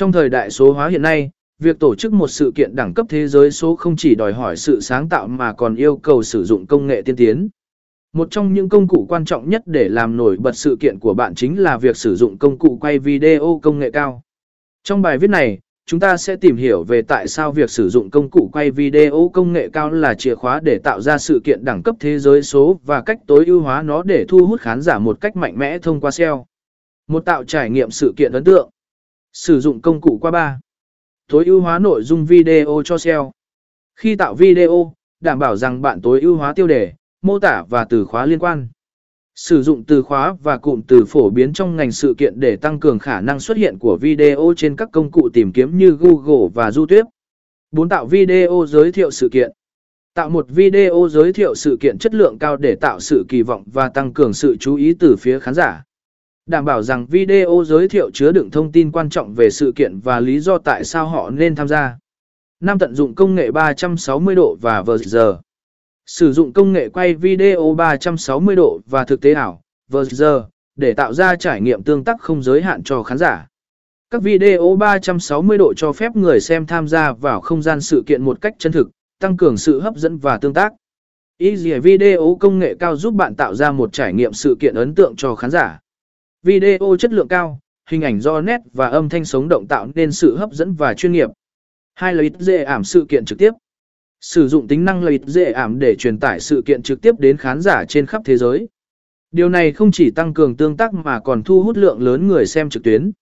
Trong thời đại số hóa hiện nay, việc tổ chức một sự kiện đẳng cấp thế giới số không chỉ đòi hỏi sự sáng tạo mà còn yêu cầu sử dụng công nghệ tiên tiến. Một trong những công cụ quan trọng nhất để làm nổi bật sự kiện của bạn chính là việc sử dụng công cụ quay video công nghệ cao. Trong bài viết này, chúng ta sẽ tìm hiểu về tại sao việc sử dụng công cụ quay video công nghệ cao là chìa khóa để tạo ra sự kiện đẳng cấp thế giới số và cách tối ưu hóa nó để thu hút khán giả một cách mạnh mẽ thông qua SEO. Một tạo trải nghiệm sự kiện ấn tượng. Sử dụng công cụ qua ba. Tối ưu hóa nội dung video cho SEO. Khi tạo video, đảm bảo rằng bạn tối ưu hóa tiêu đề, mô tả và từ khóa liên quan. Sử dụng từ khóa và cụm từ phổ biến trong ngành sự kiện để tăng cường khả năng xuất hiện của video trên các công cụ tìm kiếm như Google và YouTube. 4. Tạo video giới thiệu sự kiện. Tạo một video giới thiệu sự kiện chất lượng cao để tạo sự kỳ vọng và tăng cường sự chú ý từ phía khán giả. Đảm bảo rằng video giới thiệu chứa đựng thông tin quan trọng về sự kiện và lý do tại sao họ nên tham gia. 5. Tận dụng công nghệ 360 độ và VR. Sử dụng công nghệ quay video 360 độ và thực tế ảo, VR, để tạo ra trải nghiệm tương tác không giới hạn cho khán giả. Các video 360 độ cho phép người xem tham gia vào không gian sự kiện một cách chân thực, tăng cường sự hấp dẫn và tương tác. Easy Video công nghệ cao giúp bạn tạo ra một trải nghiệm sự kiện ấn tượng cho khán giả. Video chất lượng cao, hình ảnh do nét và âm thanh sống động tạo nên sự hấp dẫn và chuyên nghiệp. Hai lợi dễ ảm sự kiện trực tiếp. Sử dụng tính năng lợi dễ ảm để truyền tải sự kiện trực tiếp đến khán giả trên khắp thế giới. Điều này không chỉ tăng cường tương tác mà còn thu hút lượng lớn người xem trực tuyến.